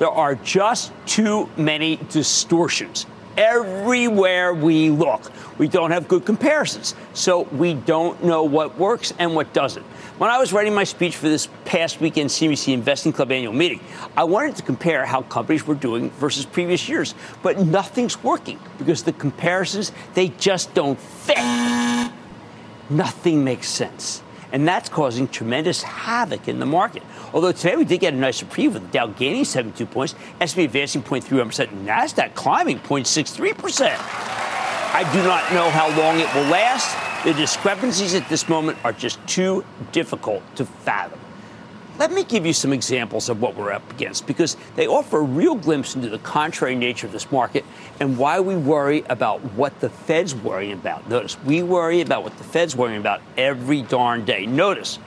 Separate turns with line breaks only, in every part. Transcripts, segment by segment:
There are just too many distortions. Everywhere we look, we don't have good comparisons. So we don't know what works and what doesn't. When I was writing my speech for this past weekend CNBC Investing Club annual meeting, I wanted to compare how companies were doing versus previous years, but nothing's working because the comparisons they just don't fit. Nothing makes sense. And that's causing tremendous havoc in the market. Although today we did get a nice reprieve with the Dow gaining 72 points, S&P advancing 0.31%, Nasdaq climbing 0.63%. I do not know how long it will last. The discrepancies at this moment are just too difficult to fathom. Let me give you some examples of what we're up against because they offer a real glimpse into the contrary nature of this market and why we worry about what the Fed's worrying about. Notice, we worry about what the Fed's worrying about every darn day. Notice,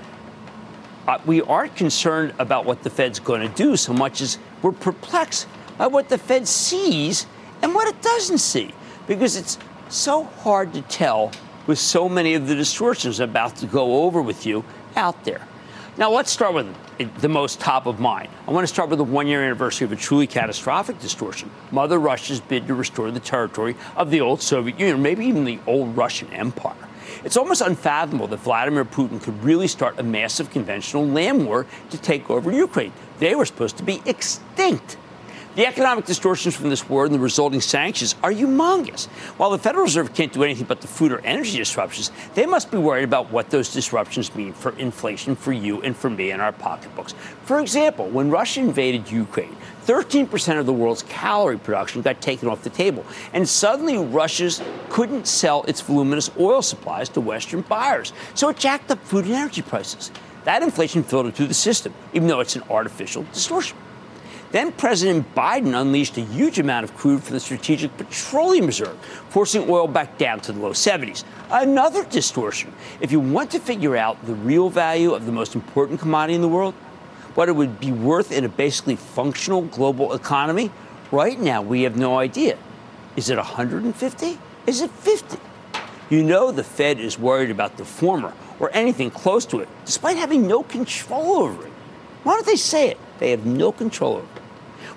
uh, we aren't concerned about what the Fed's going to do so much as we're perplexed by what the Fed sees and what it doesn't see because it's so hard to tell with so many of the distortions I'm about to go over with you out there. Now, let's start with the most top of mind. I want to start with the one year anniversary of a truly catastrophic distortion Mother Russia's bid to restore the territory of the old Soviet Union, maybe even the old Russian Empire. It's almost unfathomable that Vladimir Putin could really start a massive conventional land war to take over Ukraine. They were supposed to be extinct. The economic distortions from this war and the resulting sanctions are humongous. While the Federal Reserve can't do anything but the food or energy disruptions, they must be worried about what those disruptions mean for inflation for you and for me in our pocketbooks. For example, when Russia invaded Ukraine, 13% of the world's calorie production got taken off the table, and suddenly Russia couldn't sell its voluminous oil supplies to Western buyers. So it jacked up food and energy prices. That inflation filtered through the system, even though it's an artificial distortion. Then President Biden unleashed a huge amount of crude from the Strategic Petroleum Reserve, forcing oil back down to the low 70s. Another distortion. If you want to figure out the real value of the most important commodity in the world, what it would be worth in a basically functional global economy, right now we have no idea. Is it 150? Is it 50? You know the Fed is worried about the former or anything close to it, despite having no control over it. Why don't they say it? They have no control over it.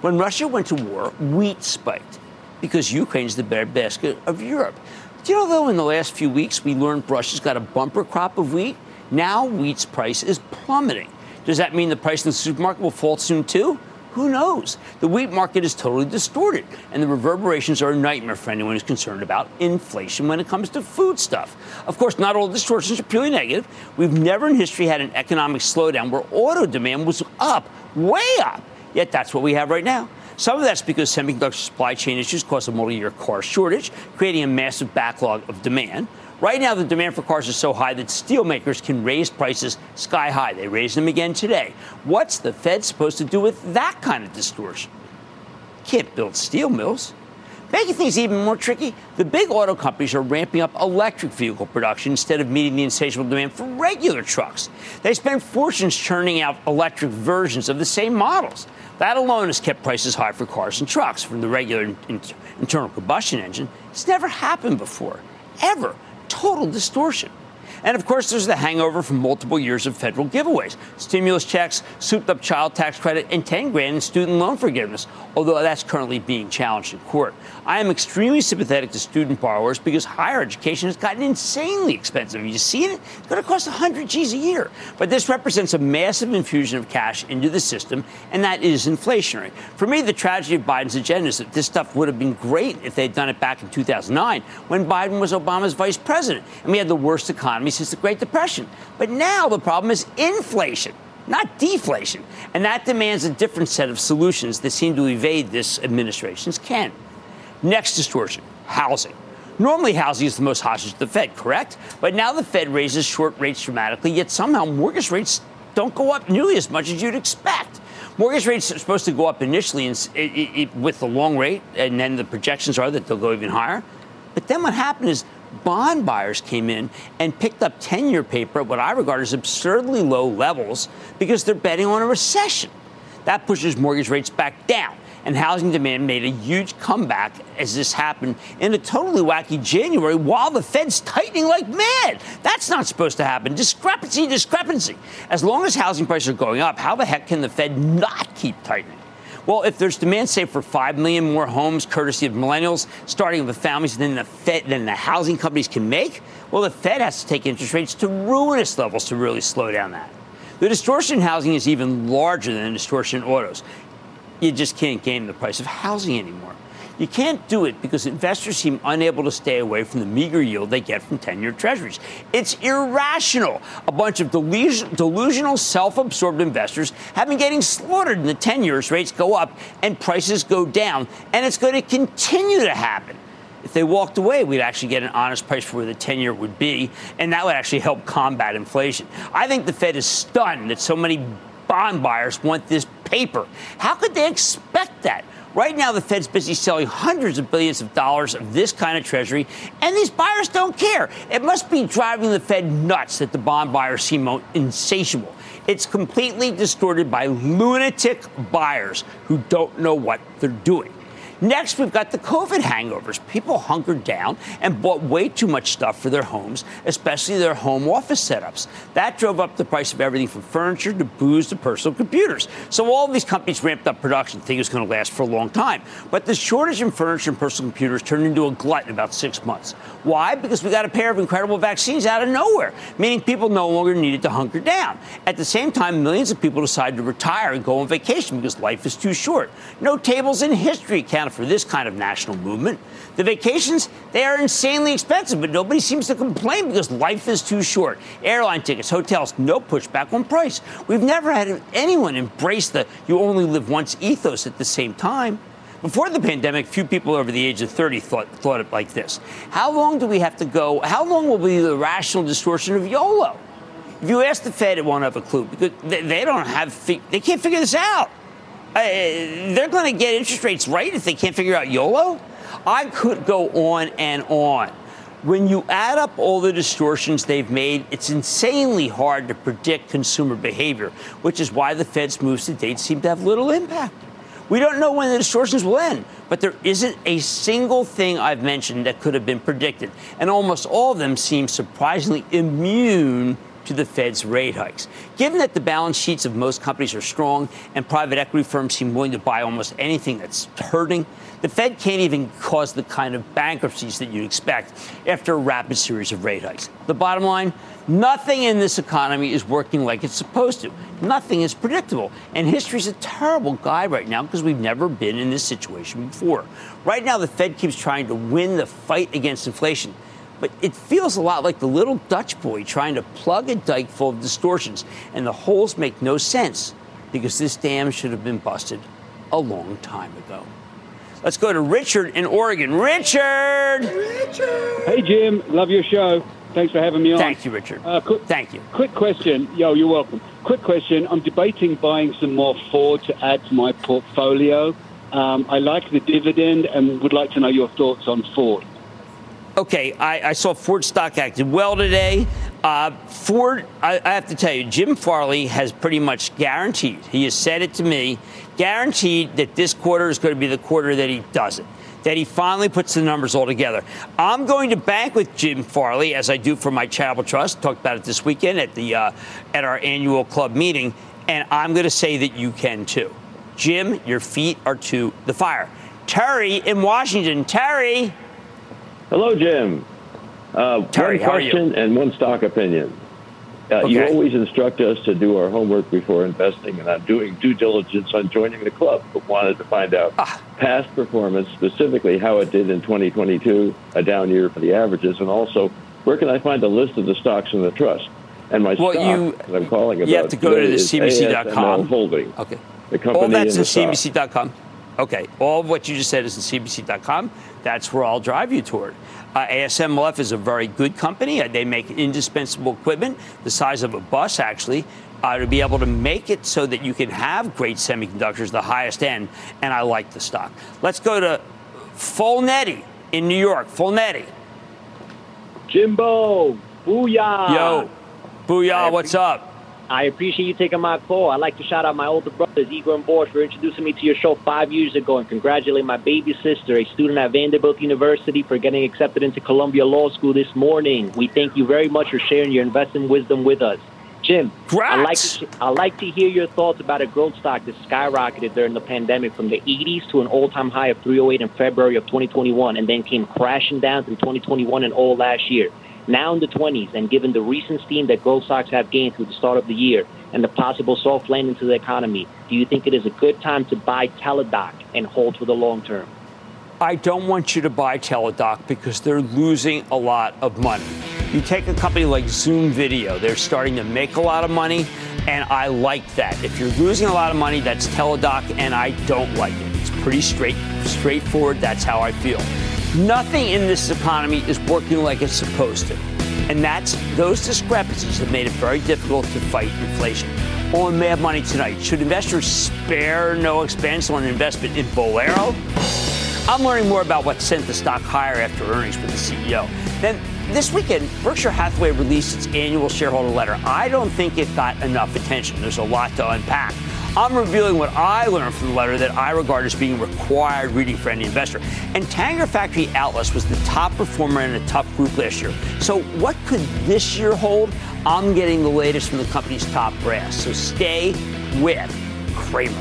When Russia went to war, wheat spiked because Ukraine's the breadbasket of Europe. Do you know, though, in the last few weeks, we learned Russia's got a bumper crop of wheat? Now wheat's price is plummeting. Does that mean the price in the supermarket will fall soon, too? Who knows? The wheat market is totally distorted, and the reverberations are a nightmare for anyone who's concerned about inflation when it comes to food stuff. Of course, not all distortions are purely negative. We've never in history had an economic slowdown where auto demand was up, way up. Yet that's what we have right now. Some of that's because semiconductor supply chain issues caused a multi year car shortage, creating a massive backlog of demand. Right now, the demand for cars is so high that steelmakers can raise prices sky high. They raised them again today. What's the Fed supposed to do with that kind of distortion? Can't build steel mills. Making things even more tricky, the big auto companies are ramping up electric vehicle production instead of meeting the insatiable demand for regular trucks. They spend fortunes churning out electric versions of the same models. That alone has kept prices high for cars and trucks from the regular in- internal combustion engine. It's never happened before, ever. Total distortion. And of course, there's the hangover from multiple years of federal giveaways, stimulus checks, souped up child tax credit, and 10 grand in student loan forgiveness, although that's currently being challenged in court. I am extremely sympathetic to student borrowers because higher education has gotten insanely expensive. You see it? It's going to cost 100 G's a year. But this represents a massive infusion of cash into the system, and that is inflationary. For me, the tragedy of Biden's agenda is that this stuff would have been great if they'd done it back in 2009 when Biden was Obama's vice president and we had the worst economy since the Great Depression. But now the problem is inflation, not deflation. And that demands a different set of solutions that seem to evade this administration's can. Next distortion housing. Normally, housing is the most hostage to the Fed, correct? But now the Fed raises short rates dramatically, yet somehow mortgage rates don't go up nearly as much as you'd expect. Mortgage rates are supposed to go up initially with the long rate, and then the projections are that they'll go even higher. But then what happened is bond buyers came in and picked up 10 year paper at what I regard as absurdly low levels because they're betting on a recession. That pushes mortgage rates back down. And housing demand made a huge comeback as this happened in a totally wacky January while the Fed's tightening like mad. That's not supposed to happen. Discrepancy, discrepancy. As long as housing prices are going up, how the heck can the Fed not keep tightening? Well, if there's demand, say, for 5 million more homes, courtesy of millennials, starting with families than the Fed, than the housing companies can make, well, the Fed has to take interest rates to ruinous levels to really slow down that. The distortion in housing is even larger than the distortion in autos. You just can't game the price of housing anymore. You can't do it because investors seem unable to stay away from the meager yield they get from 10 year treasuries. It's irrational. A bunch of delusional, self absorbed investors have been getting slaughtered, in the 10 years rates go up and prices go down, and it's going to continue to happen. If they walked away, we'd actually get an honest price for where the 10 year would be, and that would actually help combat inflation. I think the Fed is stunned that so many bond buyers want this paper. How could they expect that? Right now, the Fed's busy selling hundreds of billions of dollars of this kind of treasury, and these buyers don't care. It must be driving the Fed nuts that the bond buyers seem insatiable. It's completely distorted by lunatic buyers who don't know what they're doing. Next, we've got the COVID hangovers. People hunkered down and bought way too much stuff for their homes, especially their home office setups. That drove up the price of everything from furniture to booze to personal computers. So all these companies ramped up production, thinking it was going to last for a long time. But the shortage in furniture and personal computers turned into a glut in about six months. Why? Because we got a pair of incredible vaccines out of nowhere, meaning people no longer needed to hunker down. At the same time, millions of people decided to retire and go on vacation because life is too short. No tables in history can for this kind of national movement. The vacations, they are insanely expensive, but nobody seems to complain because life is too short. Airline tickets, hotels, no pushback on price. We've never had anyone embrace the you only live once ethos at the same time. Before the pandemic, few people over the age of 30 thought, thought it like this. How long do we have to go? How long will be the rational distortion of YOLO? If you ask the Fed, it won't have a clue because they don't have, they can't figure this out. Uh, they're going to get interest rates right if they can't figure out YOLO. I could go on and on. When you add up all the distortions they've made, it's insanely hard to predict consumer behavior, which is why the Fed's moves to date seem to have little impact. We don't know when the distortions will end, but there isn't a single thing I've mentioned that could have been predicted, and almost all of them seem surprisingly immune to the Fed's rate hikes. Given that the balance sheets of most companies are strong and private equity firms seem willing to buy almost anything that's hurting, the Fed can't even cause the kind of bankruptcies that you'd expect after a rapid series of rate hikes. The bottom line nothing in this economy is working like it's supposed to. Nothing is predictable. And history's a terrible guide right now because we've never been in this situation before. Right now, the Fed keeps trying to win the fight against inflation. But it feels a lot like the little Dutch boy trying to plug a dike full of distortions, and the holes make no sense because this dam should have been busted a long time ago. Let's go to Richard in Oregon. Richard!
Richard! Hey, Jim. Love your show. Thanks for having me on.
Thank you, Richard. Uh, quick, Thank you.
Quick question. Yo, you're welcome. Quick question. I'm debating buying some more Ford to add to my portfolio. Um, I like the dividend and would like to know your thoughts on Ford.
Okay, I, I saw Ford stock acted well today. Uh, Ford, I, I have to tell you, Jim Farley has pretty much guaranteed, he has said it to me, guaranteed that this quarter is going to be the quarter that he does it that he finally puts the numbers all together. I'm going to bank with Jim Farley as I do for my charitable trust. Talked about it this weekend at the uh, at our annual club meeting, and I'm going to say that you can too. Jim, your feet are to the fire. Terry in Washington. Terry.
Hello, Jim. Uh,
Terry,
one question and one stock opinion. Uh, You always instruct us to do our homework before investing, and I'm doing due diligence on joining the club, but wanted to find out
Ah.
past performance, specifically how it did in 2022, a down year for the averages, and also where can I find a list of the stocks in the trust? And my
Well,
stock
you-
I'm calling about
you have to go to the CBC.com.
Holding.
Okay.
The company
All that's at. CBC.com. Okay. All of what you just said is at CBC.com. That's where I'll drive you toward. Uh, ASMLF is a very good company. Uh, They make indispensable equipment, the size of a bus, actually, uh, to be able to make it so that you can have great semiconductors, the highest end. And I like the stock. Let's go to Fulnetti in New York. Fulnetti.
Jimbo, booyah!
Yo. Booyah. What's up?
I appreciate you taking my call. I'd like to shout out my older brothers, Igor and Boris, for introducing me to your show five years ago and congratulate my baby sister, a student at Vanderbilt University, for getting accepted into Columbia Law School this morning. We thank you very much for sharing your investing wisdom with us. Jim, I'd like, to, I'd like to hear your thoughts about a growth stock that skyrocketed during the pandemic from the 80s to an all-time high of 308 in February of 2021 and then came crashing down through 2021 and all last year. Now in the 20s, and given the recent steam that growth stocks have gained through the start of the year and the possible soft landing to the economy, do you think it is a good time to buy Teladoc and hold for the long term?
I don't want you to buy Teladoc because they're losing a lot of money. You take a company like Zoom Video, they're starting to make a lot of money, and I like that. If you're losing a lot of money, that's Teladoc, and I don't like it. It's pretty straight, straightforward. That's how I feel. Nothing in this economy is working like it's supposed to. And that's those discrepancies have made it very difficult to fight inflation. Oh, on Mad Money tonight, should investors spare no expense on an investment in Bowlero? I'm learning more about what sent the stock higher after earnings with the CEO. Then this weekend, Berkshire Hathaway released its annual shareholder letter. I don't think it got enough attention. There's a lot to unpack. I'm revealing what I learned from the letter that I regard as being required reading for any investor. And Tanger Factory Outlet was the top performer in a tough group last year. So what could this year hold? I'm getting the latest from the company's top brass. So stay with Cramer.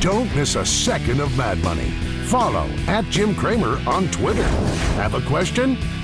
Don't miss a second of Mad Money. Follow at Jim Cramer on Twitter. Have a question?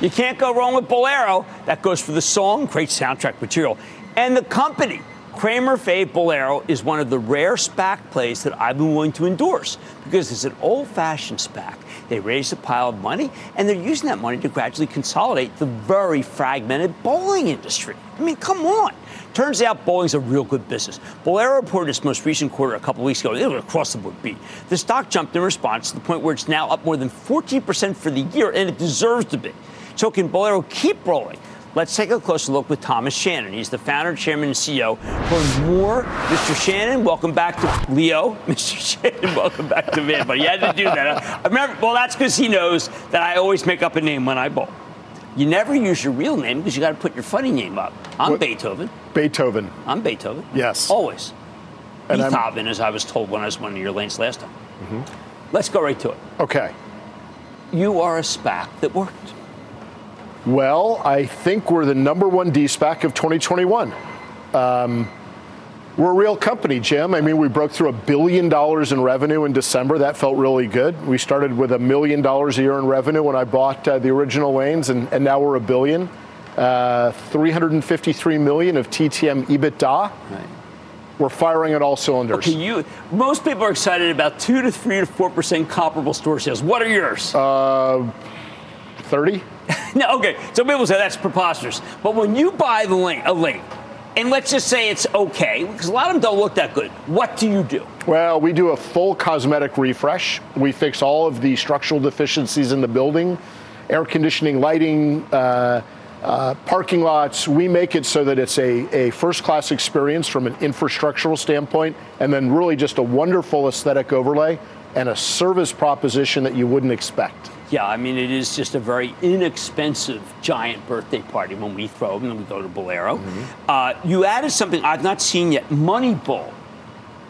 You can't go wrong with Bolero. That goes for the song, great soundtrack material. And the company, Cramer Fave Bowlero, is one of the rare SPAC plays that I've been willing to endorse because it's an old fashioned SPAC. They raised a pile of money and they're using that money to gradually consolidate the very fragmented bowling industry. I mean, come on. Turns out bowling's a real good business. Bowlero reported its most recent quarter a couple weeks ago. It was across the board beat. The stock jumped in response to the point where it's now up more than 14% for the year, and it deserves to be. So can Bowlero keep rolling? Let's take a closer look with Thomas Shannon. He's the founder, chairman, and CEO. For more, Mr. Shannon, welcome back to Leo. Mr. Shannon, welcome back to Van. But he had to do that. I remember, well, that's because he knows that I always make up a name when I bowl. You never use your real name because you got to put your funny name up. I'm
What-
Beethoven.
Beethoven.
I'm Beethoven.
Yes.
Always.
And I'm-
Beethoven, as I was told when I was one of your lanes last time. Mm-hmm. Let's go right to it.
Okay.
You are a SPAC that worked.
Well, I think we're the number one DSPAC of 2021. Um, we're a real company, Jim. I mean, we broke through a billion dollars in revenue in December. That felt really good. We started with a million dollars a year in revenue when I bought uh, the original lanes, and, and now we're a billion. Uh, 353 million of TTM EBITDA. We're firing at all cylinders.
Okay, you. Most people are excited about two to three to four percent comparable store sales. What are yours?
Uh, 30.
no, okay. Some people say that's preposterous. But when you buy the lane, a link, and let's just say it's okay, because a lot of them don't look that good. What do you do?
Well, we do a full cosmetic refresh. We fix all of the structural deficiencies in the building, air conditioning, lighting, uh, uh, parking lots. We make it so that it's a, a first class experience from an infrastructural standpoint, and then really just a wonderful aesthetic overlay and a service proposition that you wouldn't expect.
Yeah, I mean, it is just a very inexpensive giant birthday party when we throw them and we go to Bowlero.
Mm-hmm.
Uh, you added something I've not seen yet Moneyball.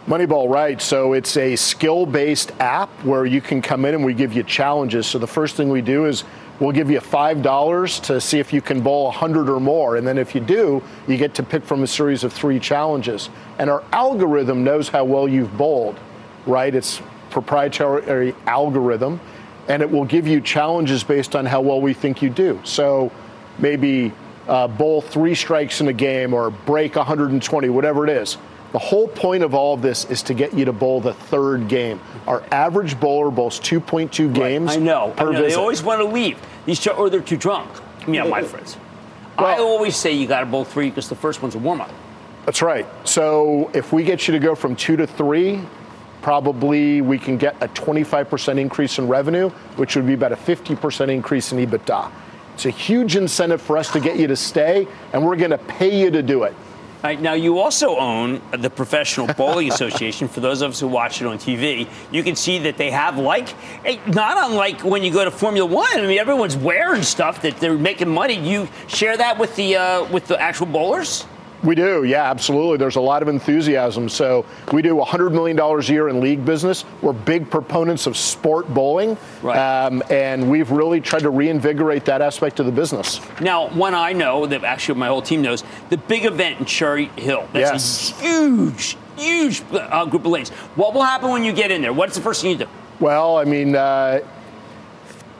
Moneyball, right. So it's a skill based app where you can come in and we give you challenges. So the first thing we do is we'll give you $5 to see if you can bowl 100 or more. And then if you do, you get to pick from a series of three challenges. And our algorithm knows how well you've bowled, right? It's proprietary algorithm. And it will give you challenges based on how well we think you do. So maybe uh, bowl three strikes in a game or break 120, whatever it is. The whole point of all of this is to get you to bowl the third game. Our average bowler bowls 2.2 games.
I know. I
Per
know. They
visit.
always want to leave. These ch- or they're too drunk. Know, my friends. I always say you got to bowl three because the first one's a warm up.
That's right. So if we get you to go from two to three, probably we can get a 25% increase in revenue, which would be about a 50% increase in EBITDA. It's a huge incentive for us to get you to stay, and we're going to pay you to do it.
All right, now you also own the Professional Bowling Association. For those of us who watch it on TV, you can see that they have like, eh, not unlike when you go to Formula One. I mean, everyone's wearing stuff that they're making money. You share that with the uh, with the actual bowlers.
We do, yeah, absolutely. There's a lot of enthusiasm. So we do $100 million a year in league business. We're big proponents of sport bowling, um, and we've really tried to reinvigorate that aspect of the business.
Now, one I know that actually my whole team knows the big event in Cherry Hill. That's
Yes.
a huge, huge uh, group of lanes. What will happen when you get in there? What's the first thing you do?
Well, I mean, uh,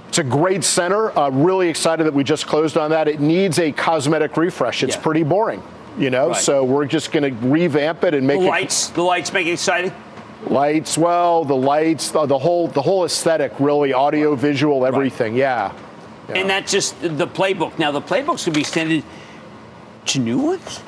it's a great center. Uh, really excited that we just closed on that. It needs a cosmetic refresh. It's
Yeah.
pretty boring, you know.
Right.
So we're just going to revamp it and make
The
it.
lights, the lights make it exciting.
Lights, well, the lights, the, the whole the whole aesthetic, really, audio, visual, everything. Yeah. yeah.
And that's just the playbook. Now the playbooks could be extended to new ones.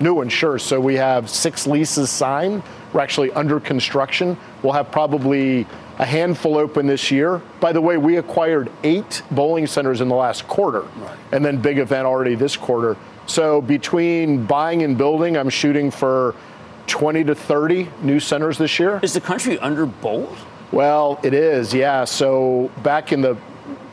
New ones, sure. So we have six leases signed. We're actually under construction. We'll have probably a handful open this year. By the way, we acquired eight bowling centers in the last quarter, right. and then big event already this quarter. So between buying and building, I'm shooting for 20 to 30 new centers this year.
Is the country under bowled?
Well, it is, yeah. So back in the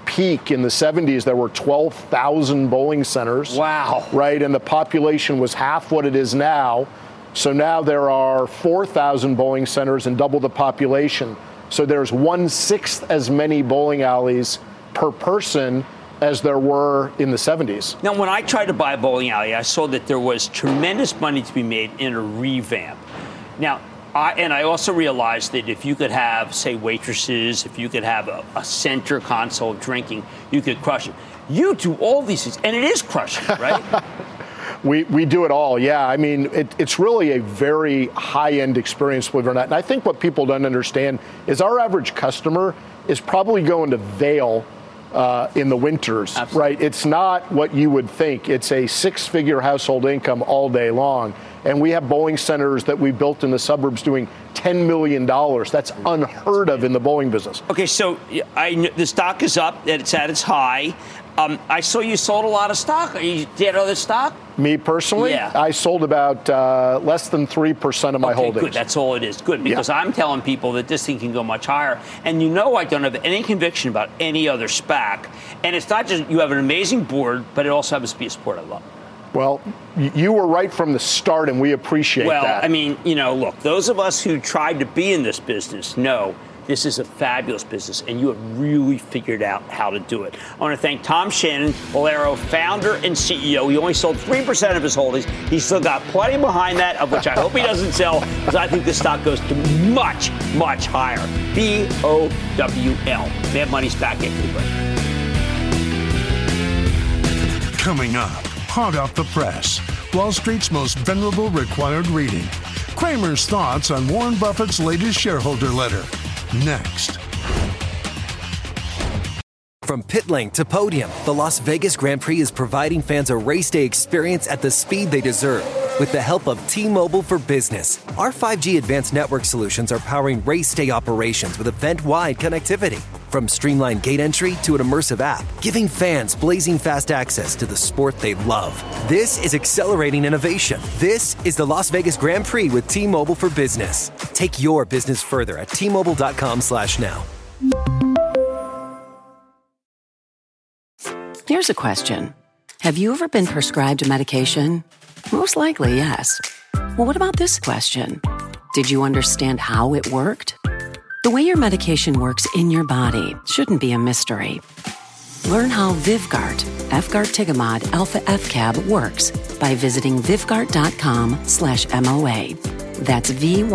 peak in the 70s, there were 12,000 bowling centers.
Wow.
Right, and the population was half what it is now. So now there are 4,000 bowling centers and double the population. So there's one sixth as many bowling alleys per person as there were in the 70s.
Now, when I tried to buy a bowling alley, I saw that there was tremendous money to be made in a revamp. Now, I, and I also realized that if you could have, say, waitresses, if you could have a, a center console of drinking, you could crush it. You do all these things, and it is crushing, right?
We, we do it all, yeah. I mean, it, it's really a very high end experience, believe it or not. And I think what people don't understand is our average customer is probably going to Vail uh, in the winters, Absolutely. right? It's not what you would think. It's a six figure household income all day long. And we have bowling centers that we built in the suburbs doing $10 million. That's unheard of in the bowling business.
Okay, so I, the stock is up, it's at its high. Um, I saw you sold a lot of stock. Are you did other stock?
Me personally,
yeah.
I sold about uh, less than three percent of my
okay,
holdings.
Good. That's all it is. Good because yeah. I'm telling people that this thing can go much higher, and you know I don't have any conviction about any other SPAC. And it's not just you have an amazing board, but it also happens to be a sport I love.
Well, you were right from the start, and we appreciate
well,
that.
Well, I mean, you know, look, those of us who tried to be in this business know this is a fabulous business, and you have really figured out how to do it. I want to thank Tom Shannon, Bowlero founder and CEO. He only sold 3% of his holdings. He's still got plenty behind that, of which I hope he doesn't sell, because I think the stock goes to much, much higher. B O W L. Mad Money's back the.
Coming up, hot off the press, Wall Street's most venerable required reading. Cramer's thoughts on Warren Buffett's latest shareholder letter next.
From pit lane to podium, the Las Vegas Grand Prix is providing fans a race day experience at the speed they deserve. With the help of T Mobile for Business, our 5G advanced network solutions are powering race day operations with event wide connectivity. From streamlined gate entry to an immersive app, giving fans blazing fast access to the sport they love. This is accelerating innovation. This is the Las Vegas Grand Prix with T Mobile for Business. Take your business further at T Mobile.com/slash now.
Here's a question Have you ever been prescribed a medication? Most likely, yes. Well, what about this question? Did you understand how it worked? The way your medication works in your body shouldn't be a mystery. Learn how Vyvgart, efgartigimod alpha FCAB works by visiting vyvgart.com slash MOA. That's V-Y-V-G-A-R-T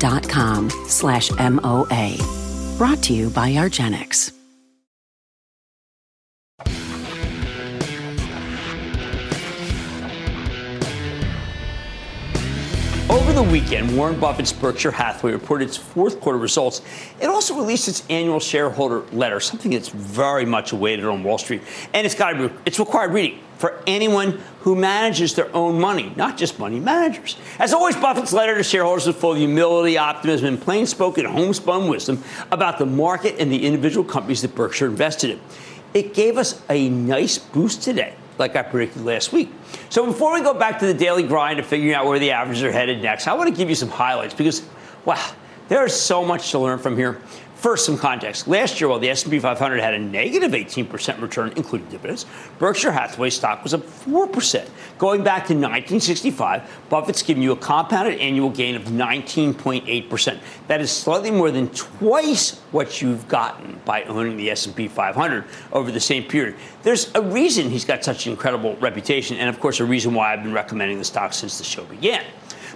dot com slash M-O-A. Brought to you by argenx.
Over the weekend, Warren Buffett's Berkshire Hathaway reported its fourth quarter results. It also released its annual shareholder letter, something that's very much awaited on Wall Street. And it's got to be, it's required reading for anyone who manages their own money, not just money managers. As always, Buffett's letter to shareholders is full of humility, optimism, and plain spoken, homespun wisdom about the market and the individual companies that Berkshire invested in. It gave us a nice boost today like I predicted last week. So before we go back to the daily grind of figuring out where the averages are headed next, I want to give you some highlights because, wow, there is so much to learn from here. First, some context. Last year, while the S&P 500 had a negative 18% return, including dividends, Berkshire Hathaway stock was up 4%. Going back to 1965, Buffett's given you a compounded annual gain of 19.8%. That is slightly more than twice what you've gotten by owning the S&P 500 over the same period. There's a reason he's got such an incredible reputation, and of course, a reason why I've been recommending the stock since the show began.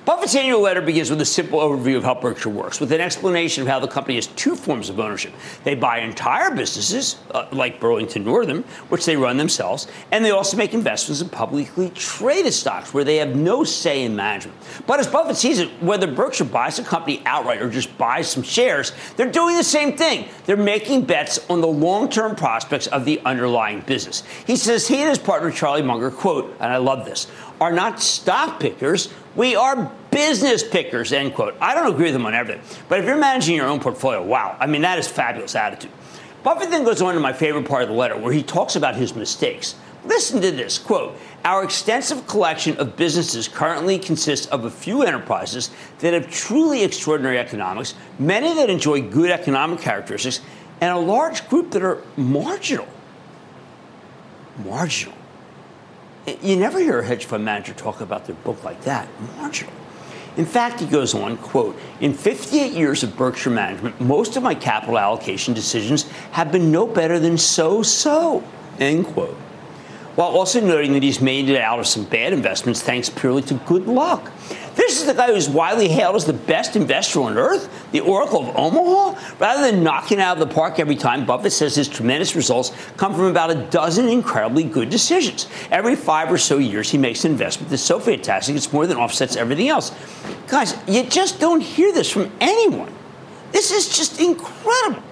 Buffett's annual letter begins with a simple overview of how Berkshire works, with an explanation of how the company has two forms of ownership. They buy entire businesses, uh, like Burlington Northern, which they run themselves, and they also make investments in publicly traded stocks where they have no say in management. But as Buffett sees it, whether Berkshire buys a company outright or just buys some shares, they're doing the same thing. They're making bets on the long term prospects of the underlying business. He says he and his partner, Charlie Munger, quote, and I love this, are not stock pickers. We are business pickers, end quote. I don't agree with them on everything, but if you're managing your own portfolio, wow, I mean, that is fabulous attitude. Buffett then goes on to my favorite part of the letter where he talks about his mistakes. Listen to this quote Our extensive collection of businesses currently consists of a few enterprises that have truly extraordinary economics, many that enjoy good economic characteristics, and a large group that are marginal. Marginal. You never hear a hedge fund manager talk about their book like that. Marginal. In fact, he goes on, quote, in 58 years of Berkshire management, most of my capital allocation decisions have been no better than so-so, end quote. While also noting that he's made it out of some bad investments thanks purely to good luck. This is the guy who's widely hailed as the best investor on earth, the Oracle of Omaha. Rather than knocking out of the park every time, Buffett says his tremendous results come from about a dozen incredibly good decisions. Every five or so years, he makes an investment that's so fantastic it's more than offsets everything else. Guys, you just don't hear this from anyone. This is just incredible.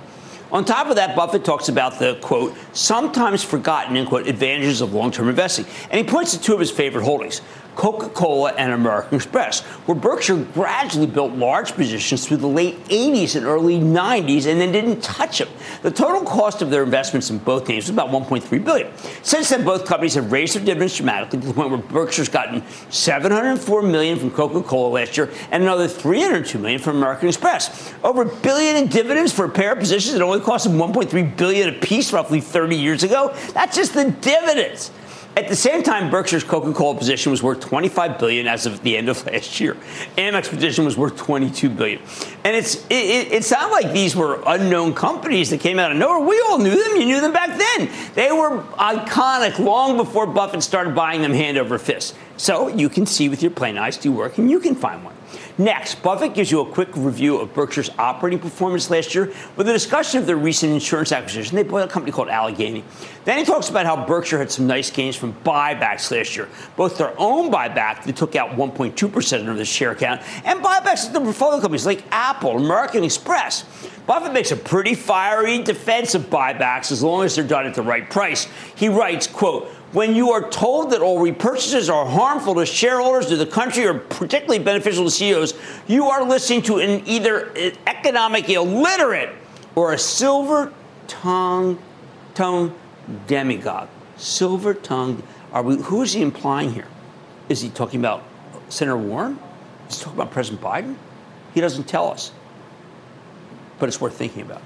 On top of that, Buffett talks about the quote, sometimes forgotten, end quote, advantages of long term investing. And he points to two of his favorite holdings Coca Cola and American Express, where Berkshire gradually built large positions through the late 80s and early 90s and then didn't touch them. The total cost of their investments in both names was about 1.3 billion. Since then, both companies have raised their dividends dramatically to the point where Berkshire's gotten 704 million from Coca Cola last year and another 302 million from American Express. Over a billion in dividends for a pair of positions that only cost them 1.3 billion apiece roughly 30 years ago. That's just the dividends. At the same time, Berkshire's Coca-Cola position was worth 25 billion as of the end of last year. Amex position was worth 22 billion, and it's it, it, sounded like these were unknown companies that came out of nowhere. We all knew them. You knew them back then. They were iconic long before Buffett started buying them hand over fist. So you can see with your plain eyes do work, and you can find one. Next, Buffett gives you a quick review of Berkshire's operating performance last year with a discussion of their recent insurance acquisition. They bought a company called Alleghany. Then he talks about how Berkshire had some nice gains from buybacks last year, both their own buyback that took out 1.2% of the share count and buybacks at the portfolio companies like Apple, American Express. Buffett makes a pretty fiery defense of buybacks as long as they're done at the right price. He writes, quote, when you are told that all repurchases are harmful to shareholders, to the country, or particularly beneficial to CEOs, you are listening to an either economic illiterate or a silver tongue tongue demagogue. Silver tongued. Are we? Who is he implying here? Is he talking about Senator Warren? Is he talking about President Biden? He doesn't tell us, but it's worth thinking about.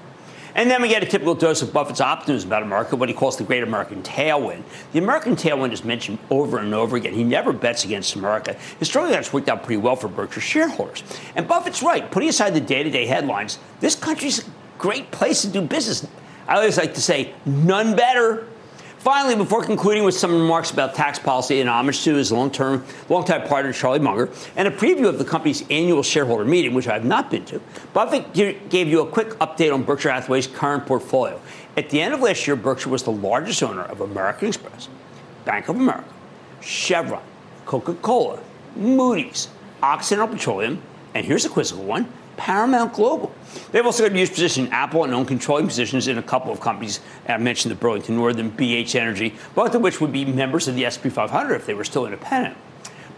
And then we get a typical dose of Buffett's optimism about America, what he calls the great American tailwind. The American tailwind is mentioned over and over again. He never bets against America. Historically, that's worked out pretty well for Berkshire shareholders. And Buffett's right. Putting aside the day to day headlines, this country's a great place to do business. I always like to say, none better. Finally, before concluding with some remarks about tax policy and homage to his long-term, long-time partner Charlie Munger, and a preview of the company's annual shareholder meeting, which I have not been to, Buffett gave you a quick update on Berkshire Hathaway's current portfolio. At the end of last year, Berkshire was the largest owner of American Express, Bank of America, Chevron, Coca-Cola, Moody's, Occidental Petroleum, and here's a quizzical one, Paramount Global. They've also got a huge position in Apple and own controlling positions in a couple of companies. I mentioned the Burlington Northern, BH Energy, both of which would be members of the SP 500 if they were still independent.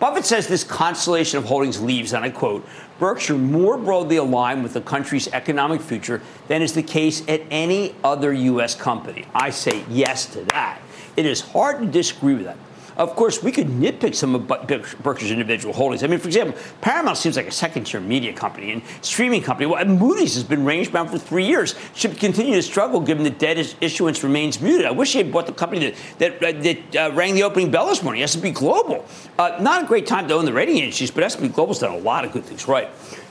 Buffett says this constellation of holdings leaves, and I quote, Berkshire more broadly aligned with the country's economic future than is the case at any other U.S. company. I say yes to that. It is hard to disagree with that. Of course, we could nitpick some of Berkshire's individual holdings. I mean, for example, Paramount seems like a second-tier media company and streaming company. Well, Moody's has been range-bound for three years. Should continue to struggle given the debt issuance remains muted. I wish he had bought the company that that, uh, that uh, rang the opening bell this morning, S&P Global. Uh, not a great time to own the rating agencies, but S&P Global's done a lot of good things right.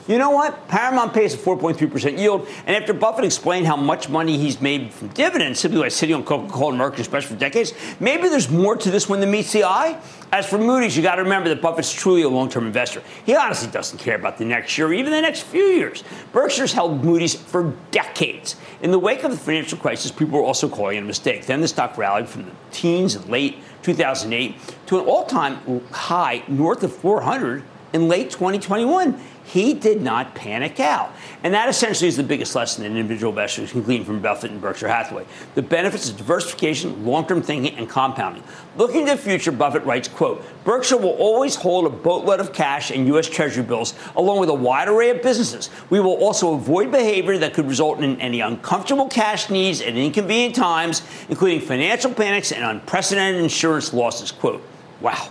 You know what? Paramount pays a 4.3% yield, and after Buffett explained how much money he's made from dividends simply by sitting on Coca-Cola and Merck Express for decades, maybe there's more to this one than meets the eye. As for Moody's, you got to remember that Buffett's truly a long-term investor. He honestly doesn't care about the next year or even the next few years. Berkshire's held Moody's for decades. In the wake of the financial crisis, people were also calling it a mistake. Then the stock rallied from the teens in late 2008 to an all-time high north of 400 in late 2021 he did not panic out. And that essentially is the biggest lesson that individual investors can glean from Buffett and Berkshire Hathaway. The benefits of diversification, long-term thinking, and compounding. Looking to the future, Buffett writes, quote, Berkshire will always hold a boatload of cash and U.S. Treasury bills, along with a wide array of businesses. We will also avoid behavior that could result in any uncomfortable cash needs at inconvenient times, including financial panics and unprecedented insurance losses, quote. Wow.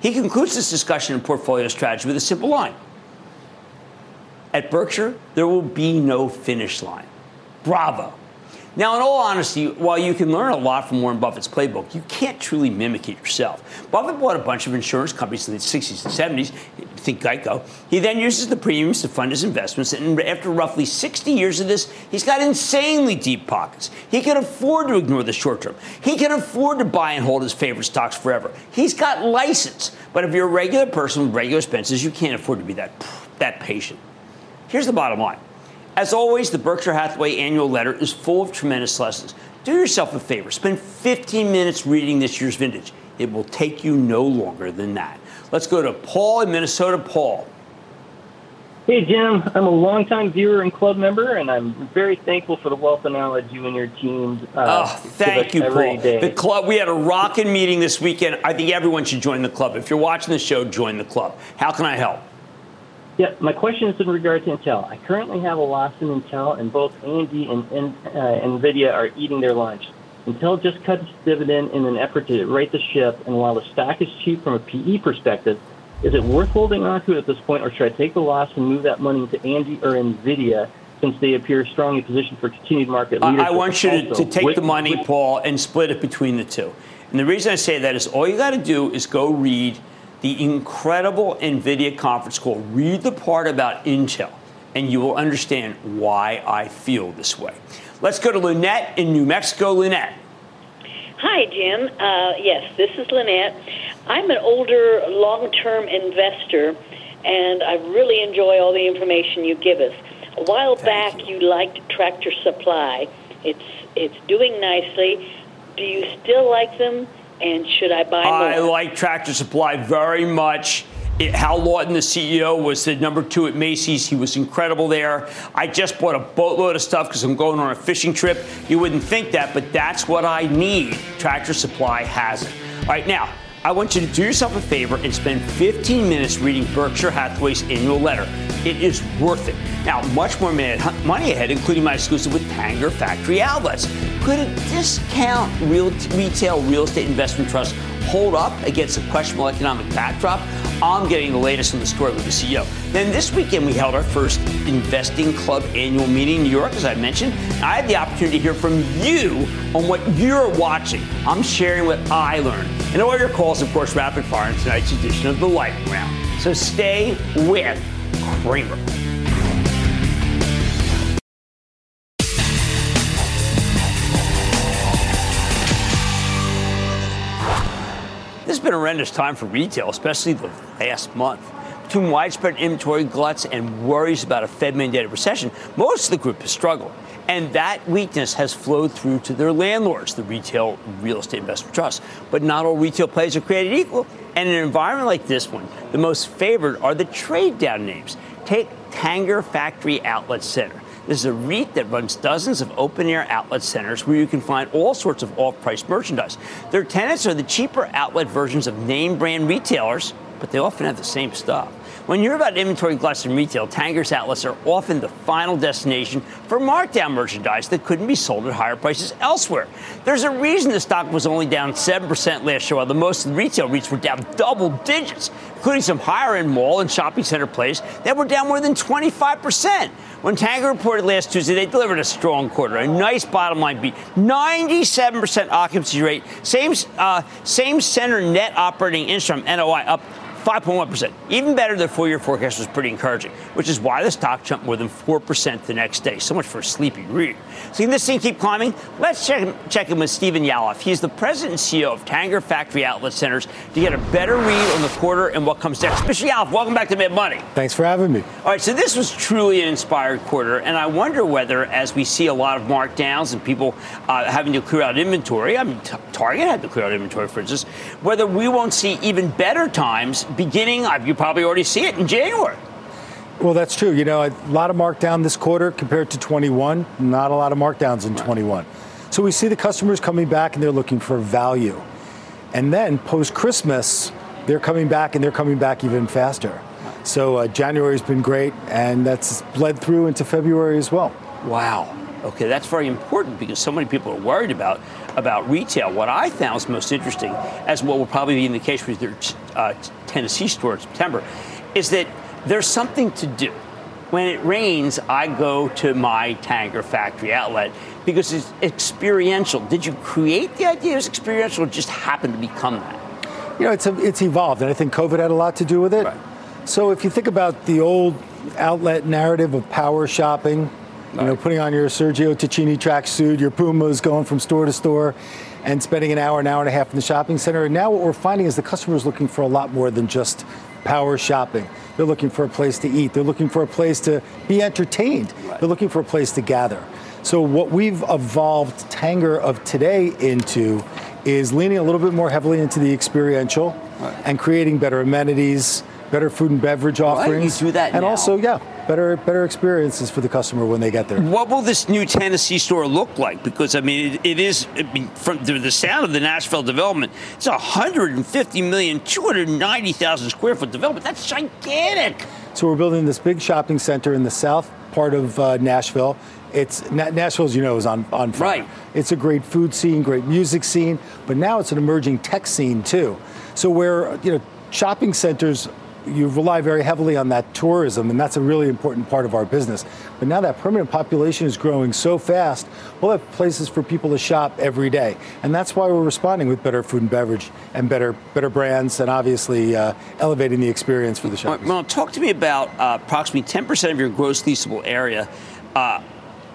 He concludes this discussion in portfolio strategy with a simple line. At Berkshire, there will be no finish line. Bravo. Now, in all honesty, while you can learn a lot from Warren Buffett's playbook, you can't truly mimic it yourself. Buffett bought a bunch of insurance companies in the 60s and 70s, think Geico. He then uses the premiums to fund his investments, and after roughly 60 years of this, he's got insanely deep pockets. He can afford to ignore the short term. He can afford to buy and hold his favorite stocks forever. He's got license. But if you're a regular person with regular expenses, you can't afford to be that, that patient. Here's the bottom line. As always, the Berkshire Hathaway annual letter is full of tremendous lessons. Do yourself a favor. Spend 15 minutes reading this year's vintage. It will take you no longer than that. Let's go to Paul in Minnesota. Paul.
Hey, Jim. I'm a longtime viewer and club member, and I'm very thankful for the wealth of knowledge you and your team.
Uh, oh, thank you, Paul.
Day.
The club, we had a rocking meeting this weekend. I think everyone should join the club. If you're watching the show, join the club. How can I help?
Yeah, my question is in regard to Intel. I currently have a loss in Intel, and both AMD and, and uh, NVIDIA are eating their lunch. Intel just cut its dividend in an effort to right the ship, and while the stock is cheap from a PE perspective, is it worth holding on to at this point, or should I take the loss and move that money into AMD or NVIDIA since they appear strongly positioned for continued market leadership?
I want you to, to take with, the money, with, Paul, and split it between the two. And the reason I say that is all you got to do is go read – the incredible NVIDIA conference call. Read the part about Intel, and you will understand why I feel this way. Let's go to Lynette in New Mexico. Lynette.
Hi, Jim. Uh, yes, this is Lynette. I'm an older, long term investor, and I really enjoy all the information you give us. A while Thank back, you. you liked Tractor Supply. It's it's doing nicely. Do you still like them? And should I buy more? I
like Tractor Supply very much. It, Hal Lawton, the CEO, was the number two at Macy's. He was incredible there. I just bought a boatload of stuff because I'm going on a fishing trip. You wouldn't think that, but that's what I need. Tractor Supply has it. All right, now, I want you to do yourself a favor and spend 15 minutes reading Berkshire Hathaway's annual letter. It is worth it. Now, much more money ahead, including my exclusive with Tanger Factory Outlets. Could a discount real retail real estate investment trust hold up against a questionable economic backdrop? I'm getting the latest on the story with the CEO. Then this weekend, we held our first Investing Club annual meeting in New York, as I mentioned. I had the opportunity to hear from you on what you're watching. I'm sharing what I learned. And all your calls, of course, rapid fire in tonight's edition of the Lightning Round. So stay with Cramer. This has been a horrendous time for retail, especially the last month. Between widespread inventory gluts and worries about a Fed mandated recession, most of the group has struggled. And that weakness has flowed through to their landlords, the retail real estate investment trusts. But not all retail plays are created equal. And in an environment like this one, the most favored are the trade down names. Take Tanger Factory Outlet Center. This is a REIT that runs dozens of open air outlet centers where you can find all sorts of off price merchandise. Their tenants are the cheaper outlet versions of name brand retailers, but they often have the same stuff. When you're about inventory gluts in retail, Tanger's outlets are often the final destination for markdown merchandise that couldn't be sold at higher prices elsewhere. There's a reason the stock was only down 7% last year, while the most of the retail REITs were down double digits, including some higher end mall and shopping center plays that were down more than 25%. When Tanger reported last Tuesday, they delivered a strong quarter, a nice bottom line beat, 97% occupancy rate, same uh, same center net operating income (NOI) up 5.1%. Even better, their four year forecast was pretty encouraging, which is why the stock jumped more than 4% the next day. So much for a sleepy REIT. So can this thing keep climbing? Let's check, check in with Stephen Yalof. He's the president and CEO of Tanger Factory Outlet Centers to get a better read on the quarter and what comes next. Mr. Yalof, welcome back to Mad Money.
Thanks for having me.
All right, so this was truly an inspired quarter, and I wonder whether, as we see a lot of markdowns and people uh, having to clear out inventory, I mean, T- Target had to clear out inventory, for instance, whether we won't see even better times beginning, you probably already see it in January.
Well, that's true. You know, a lot of markdown this quarter compared to 21, not a lot of markdowns in 21. So we see the customers coming back and they're looking for value. And then post Christmas, they're coming back and they're coming back even faster. So uh, January's been great, and that's bled through into February as well.
Wow. Okay, that's very important because so many people are worried about about retail. What I found is most interesting, as what will probably be in the case with their uh, Tennessee store in September, is that there's something to do. When it rains, I go to my Tanger factory outlet because it's experiential. Did you create the idea it was experiential or just happened to become that?
You know, it's, a, it's evolved, and I think COVID had a lot to do with it. Right. So if you think about the old outlet narrative of power shopping, you know, putting on your Sergio Tacchini tracksuit, your Pumas, going from store to store, and spending an hour, an hour and a half in the shopping center. And now what we're finding is the customer is looking for a lot more than just power shopping. They're looking for a place to eat. They're looking for a place to be entertained. Right. They're looking for a place to gather. So what we've evolved Tanger of today into is leaning a little bit more heavily into the experiential right. and creating better amenities, better food and beverage offerings.
you do that
and
now.
also, yeah, better better experiences for the customer when they get there.
What will this new Tennessee store look like? Because I mean, it, it is I mean, from the sound of the Nashville development. It's 150 million, 290,000 square foot development. That's gigantic.
So we're building this big shopping center in the south part of uh, Nashville. It's Nashville, as you know, is on on fire.
Right.
It's a great food scene, great music scene, but now it's an emerging tech scene too. So where you know shopping centers you rely very heavily on that tourism, and that's a really important part of our business. But now that permanent population is growing so fast, we'll have places for people to shop every day, and that's why we're responding with better food and beverage and better better brands, and obviously uh, elevating the experience for the shoppers.
Well, talk to me about uh, approximately 10% of your gross leasable area. Uh,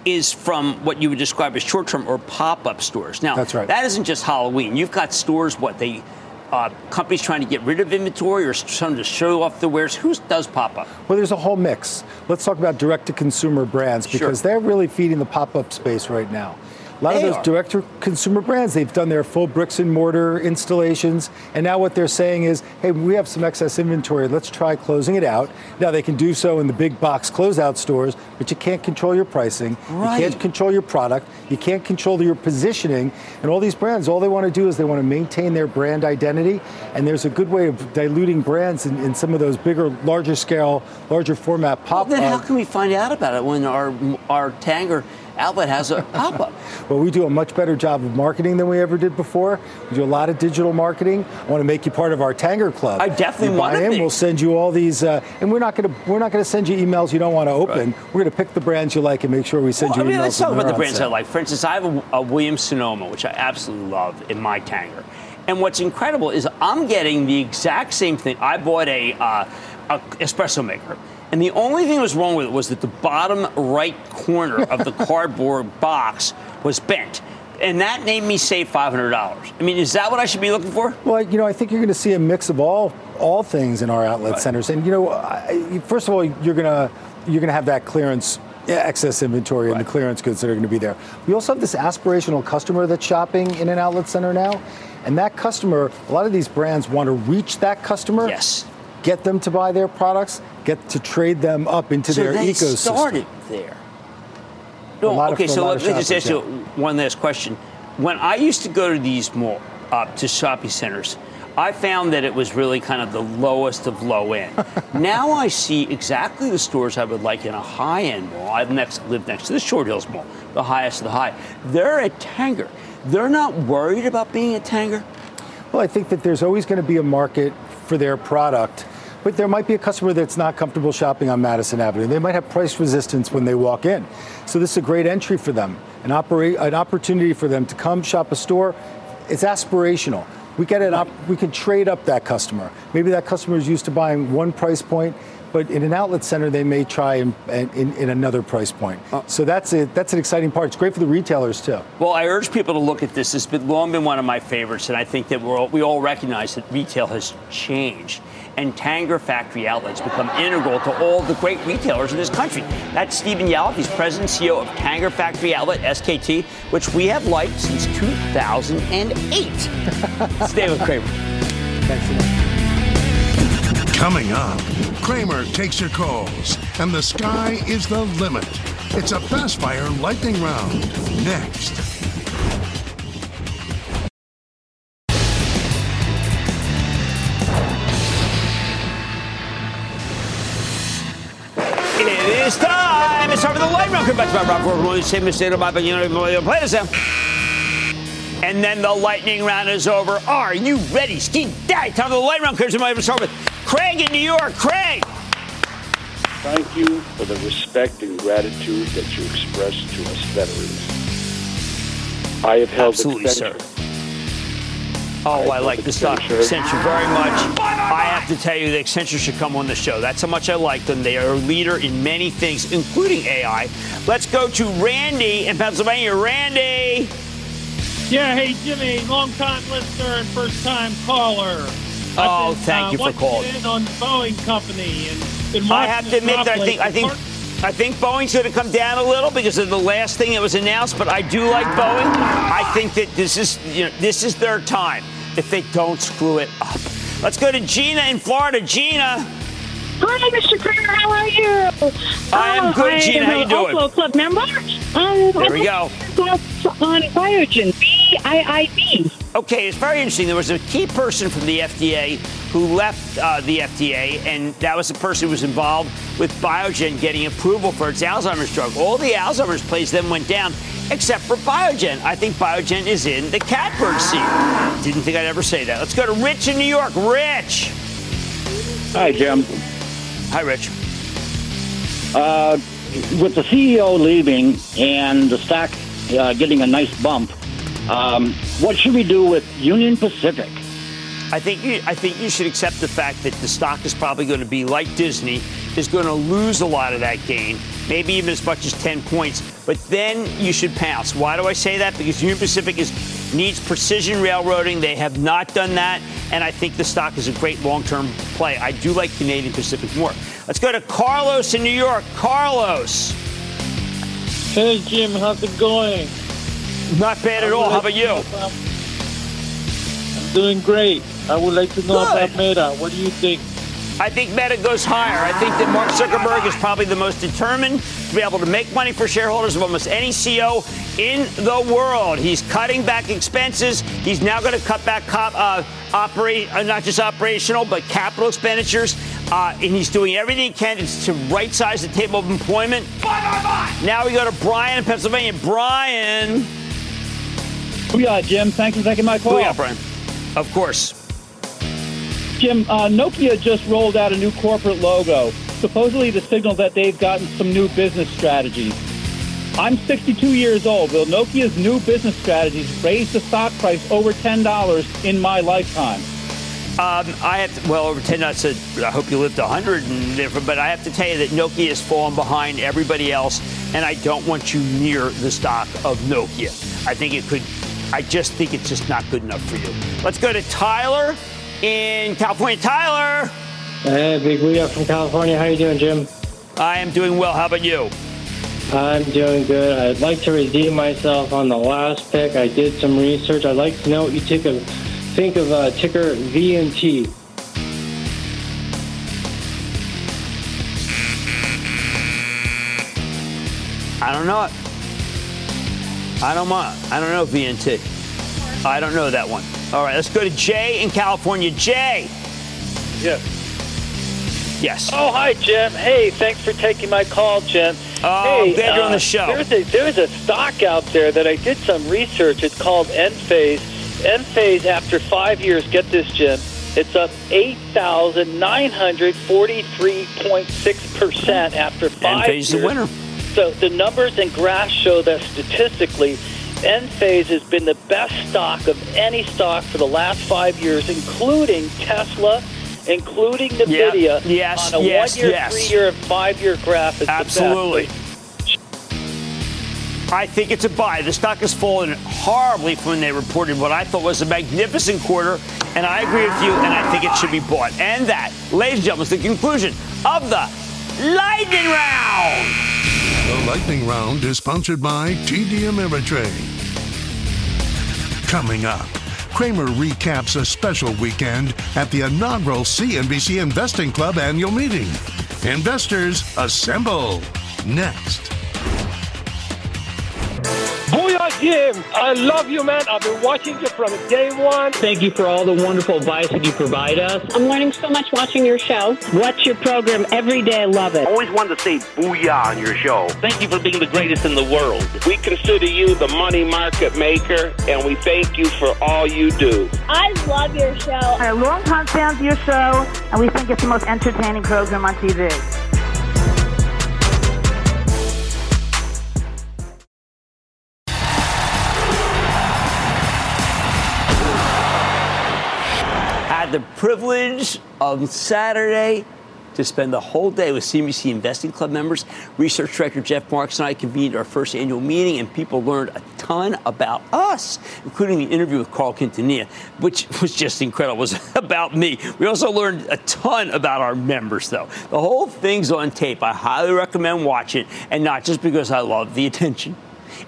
is from what you would describe as short-term or pop-up stores. Now,
that's right.
That isn't just Halloween. You've got stores. What they uh, companies trying to get rid of inventory or trying to show off the wares? Who does pop up?
Well, there's a whole mix. Let's talk about direct to consumer brands because sure. they're really feeding the pop up space right now. A lot
they
of those direct to consumer brands, they've done their full bricks and mortar installations. And now what they're saying is, hey, we have some excess inventory. Let's try closing it out. Now they can do so in the big box closeout stores, but you can't control your pricing.
Right.
You can't control your product. You can't control your positioning. And all these brands, all they want to do is they want to maintain their brand identity. And there's a good way of diluting brands in, in some of those bigger, larger scale, larger format pop.
Well, then how can we find out about it when our our Tanger outlet has a pop up.
well, we do a much better job of marketing than we ever did before. We do a lot of digital marketing. I want to make you part of our Tanger Club.
I definitely want
to.
Be.
We'll send you all these, uh, and we're not going to we're not going to send you emails you don't want to open. Right. We're going to pick the brands you like and make sure we send
well,
you
I mean,
emails.
Let's talk about the brands
set.
I like. For instance, I have a, a Williams Sonoma, which I absolutely love in my Tanger. And what's incredible is I'm getting the exact same thing. I bought a, uh, a espresso maker and the only thing that was wrong with it was that the bottom right corner of the cardboard box was bent. And that made me save $500. I mean, is that what I should be looking for?
Well, you know, I think you're going to see a mix of all all things in our outlet right. centers. And you know, I, first of all, you're going to you're going to have that clearance excess inventory right. and the clearance goods that are going to be there. We also have this aspirational customer that's shopping in an outlet center now. And that customer, a lot of these brands want to reach that customer.
Yes
get them to buy their products, get to trade them up into
so
their
they
ecosystem.
started there. No, okay, so let me just ask you one last question. When I used to go to these mall, uh, to shopping centers, I found that it was really kind of the lowest of low end. now I see exactly the stores I would like in a high end mall. I've next lived next to the Short Hills Mall, the highest of the high. They're at Tanger. They're not worried about being at Tanger.
Well, I think that there's always going to be a market for their product but there might be a customer that's not comfortable shopping on Madison Avenue. They might have price resistance when they walk in. So this is a great entry for them, an, operate, an opportunity for them to come shop a store. It's aspirational. we get it up. We can trade up that customer. Maybe that customer is used to buying one price point, but in an outlet center, they may try in, in, in another price point. Uh, so that's it. That's an exciting part. It's great for the retailers too.
Well, I urge people to look at this. It's been long been one of my favorites, and I think that we're all, we all recognize that retail has changed. And Tanger Factory Outlets become integral to all the great retailers in this country. That's Stephen Yalof. He's president and CEO of Tanger Factory Outlet, SKT, which we have liked since 2008. Stay with Cramer. Thanks so much.
Coming up, Cramer takes your calls, and the sky is the limit. It's a fast fire lightning round. Next.
It is time. It's time for the lightning round. Come back to my rock for the same mistake about you know, play this. And then the lightning round is over. Are you ready? Ski die. Time for the lightning round. Here's my start with Craig in New York. Craig.
Thank you for the respect and gratitude that you express to us veterans. I have held
Absolutely, sir. Oh, I, I like the stock Accenture very much. I have to tell you, the Accenture should come on the show. That's how much I like them. They are a leader in many things, including AI. Let's go to Randy in Pennsylvania. Randy.
Yeah, hey Jimmy, long time listener and first time caller.
Oh, been, thank uh, you for calling.
In on the Boeing company and been
I have to admit that I think I think I think Boeing's going to come down a little because of the last thing that was announced. But I do like Boeing. I think that this is you know this is their time if they don't screw it up. Let's go to Gina in Florida. Gina.
Hi, Mr. Cramer. How are you?
I am good, Gina. How you doing?
Oslo Club member.
Um, there we go.
On Biogen, B-I-I-B.
Okay, it's very interesting. There was a key person from the FDA who left uh, the FDA, and that was the person who was involved with Biogen getting approval for its Alzheimer's drug. All the Alzheimer's plays then went down, except for Biogen. I think Biogen is in the catbird seat. Didn't think I'd ever say that. Let's go to Rich in New York. Rich.
Hi, Jim.
Hi, Rich.
Uh, with the CEO leaving and the stock uh, getting a nice bump, um, what should we do with Union Pacific?
I think you, I think you should accept the fact that the stock is probably going to be like Disney, is going to lose a lot of that gain, maybe even as much as 10 points. But then you should pass. Why do I say that? Because Union Pacific is needs precision railroading. They have not done that, and I think the stock is a great long-term play. I do like Canadian Pacific more. Let's go to Carlos in New York. Carlos.
Hey Jim, how's it going?
Not bad at all. How about you?
I'm doing great. I would like to know Good. about Meta. What do you think?
I think Meta goes higher. I think that Mark Zuckerberg is probably the most determined to be able to make money for shareholders of almost any CEO in the world. He's cutting back expenses. He's now going to cut back cop, uh, operate, uh, not just operational, but capital expenditures. Uh, and he's doing everything he can to right size the table of employment. Bye, bye, bye. Now we go to Brian in Pennsylvania. Brian.
Booyah, Jim. Thanks for taking my call.
Booyah, Brian. Of course.
Jim, uh, Nokia just rolled out a new corporate logo, supposedly to signal that they've gotten some new business strategies. I'm 62 years old. Will Nokia's new business strategies raise the stock price over $10 in my lifetime?
Um, I have to, well over ten. I said I hope you lived hundred and different, but I have to tell you that Nokia has fallen behind everybody else, and I don't want you near the stock of Nokia. I think it could I just think it's just not good enough for you. Let's go to Tyler in California. Tyler.
Hey, Big Leo from California. How you doing, Jim?
I am doing well. How about you?
I'm doing good. I'd like to redeem myself on the last pick. I did some research. I'd like to know what you think of think of uh, ticker VNT.
I don't know it. I don't mind. I don't know VNT. I don't know that one. All right, let's go to Jay in California. Jay.
Yes.
Yes.
Oh, hi, Jim. Hey, thanks for taking my call, Jim.
Oh,
hey,
glad you're on the uh, show.
There's a, there's a stock out there that I did some research. It's called Enphase. Enphase, after five years, get this, Jim, it's up 8,943.6% after five
Enphase
years.
the winner.
So the numbers and graphs show that statistically, Enphase has been the best stock of any stock for the last five years, including Tesla, including NVIDIA.
Yes,
on a
yes,
one-year,
yes.
three-year, and five-year graph. It's
Absolutely. I think it's a buy. The stock has fallen horribly from when they reported what I thought was a magnificent quarter, and I agree with you, and I think it should be bought. And that, ladies and gentlemen, is the conclusion of the lightning round.
The lightning round is sponsored by TD Ameritrade. Coming up, Cramer recaps a special weekend at the inaugural CNBC Investing Club annual meeting. Investors assemble. Next.
Booyah, Jim! I love you, man. I've been watching you from day one.
Thank you for all the wonderful advice that you provide us.
I'm learning so much watching your show. Watch your program every day. I love it.
Always wanted to say booyah on your show.
Thank you for being the greatest in the world.
We consider you the money market maker, and we thank you for all you do.
I love your show.
We're longtime fan of your show, and we think it's the most entertaining program on TV.
The privilege on Saturday to spend the whole day with CNBC Investing Club members. Research Director Jeff Marks and I convened our first annual meeting, and people learned a ton about us, including the interview with Carl Quintanilla, which was just incredible. It was about me. We also learned a ton about our members, though. The whole thing's on tape. I highly recommend watching, and not just because I love the attention.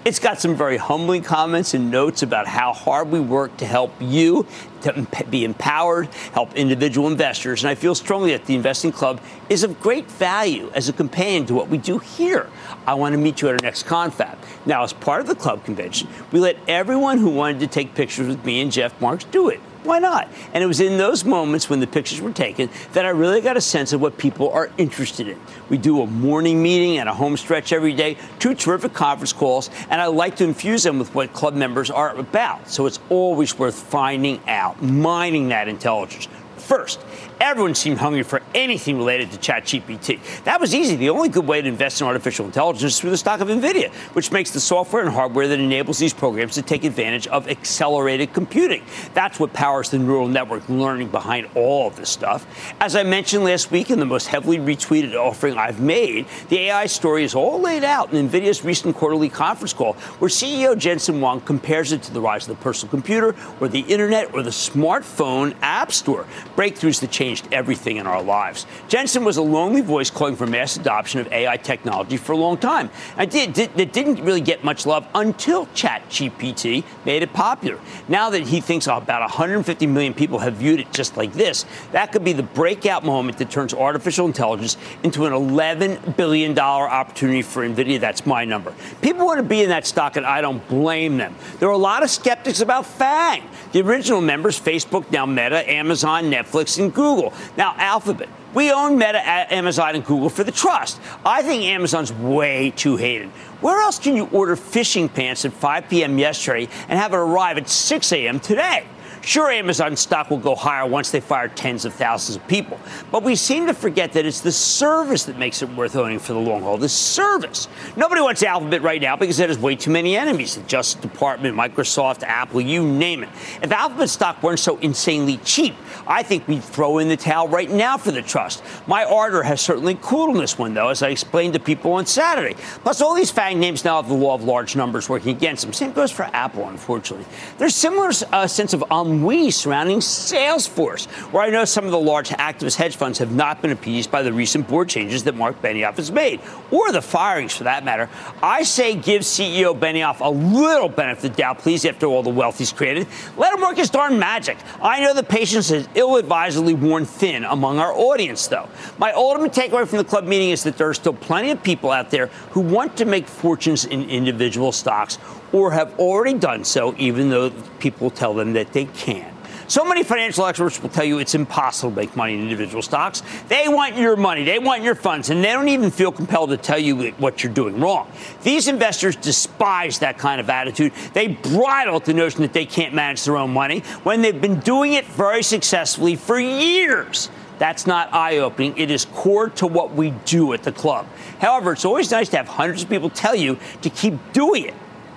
It's got some very humbling comments and notes about how hard we work to help you to be empowered, help individual investors. And I feel strongly that the Investing Club is of great value as a companion to what we do here. I want to meet you at our next confab. Now, as part of the club convention, we let everyone who wanted to take pictures with me and Jeff Marks do it. Why not? And it was in those moments when the pictures were taken that I really got a sense of what people are interested in. We do a morning meeting and a home stretch every day, two terrific conference calls, and I like to infuse them with what club members are about. So it's always worth finding out, mining that intelligence. First, everyone seemed hungry for anything related to ChatGPT. That was easy. The only good way to invest in artificial intelligence is through the stock of NVIDIA, which makes the software and hardware that enables these programs to take advantage of accelerated computing. That's what powers the neural network learning behind all of this stuff. As I mentioned last week in the most heavily retweeted offering I've made, the AI story is all laid out in NVIDIA's recent quarterly conference call, where CEO Jensen Huang compares it to the rise of the personal computer or the internet or the smartphone app store breakthroughs that changed everything in our lives. Jensen was a lonely voice calling for mass adoption of AI technology for a long time. I did, did, it didn't really get much love until ChatGPT made it popular. Now that he thinks about 150 million people have viewed it just like this, that could be the breakout moment that turns artificial intelligence into an $11 billion opportunity for NVIDIA. That's my number. People want to be in that stock, and I don't blame them. There are a lot of skeptics about FANG. The original members, Facebook, now Meta, Amazon, Netflix, and Google. Now, Alphabet. We own Meta, Amazon, and Google for the trust. I think Amazon's way too hated. Where else can you order fishing pants at 5 p.m. yesterday and have it arrive at 6 a.m. today? Sure, Amazon stock will go higher once they fire tens of thousands of people. But we seem to forget that it's the service that makes it worth owning for the long haul. The service. Nobody wants Alphabet right now because it has way too many enemies. The Justice Department, Microsoft, Apple, you name it. If Alphabet stock weren't so insanely cheap, I think we'd throw in the towel right now for the trust. My ardor has certainly cooled on this one, though, as I explained to people on Saturday. Plus, all these FANG names now have the law of large numbers working against them. Same goes for Apple, unfortunately. There's similar uh, sense of ennui surrounding Salesforce, where I know some of the large activist hedge funds have not been appeased by the recent board changes that Marc Benioff has made, or the firings for that matter. I say give CEO Benioff a little benefit of the doubt, please, after all the wealth he's created. Let him work his darn magic. I know the patience is ill advisedly worn thin among our audience, though. My ultimate takeaway from the club meeting is that there are still plenty of people out there who want to make fortunes in individual stocks or have already done so, even though people tell them that they can. So many financial experts will tell you it's impossible to make money in individual stocks. They want your money, they want your funds, and they don't even feel compelled to tell you what you're doing wrong. These investors despise that kind of attitude. They bridle at the notion that they can't manage their own money when they've been doing it very successfully for years. That's not eye opening. It is core to what we do at the club. However, it's always nice to have hundreds of people tell you to keep doing it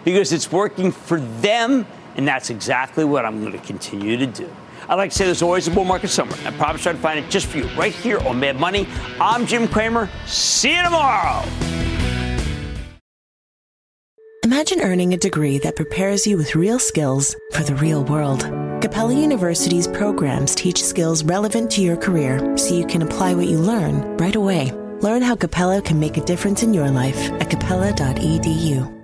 because it's working for them, and that's exactly what I'm going to continue to do. I'd like to say there's always a bull market somewhere. I promise I'll find it just for you right here on Mad Money. I'm Jim Cramer. See you tomorrow.
Imagine earning a degree that prepares you with real skills for the real world. Capella University's programs teach skills relevant to your career so you can apply what you learn right away. Learn how Capella can make a difference in your life at capella.edu.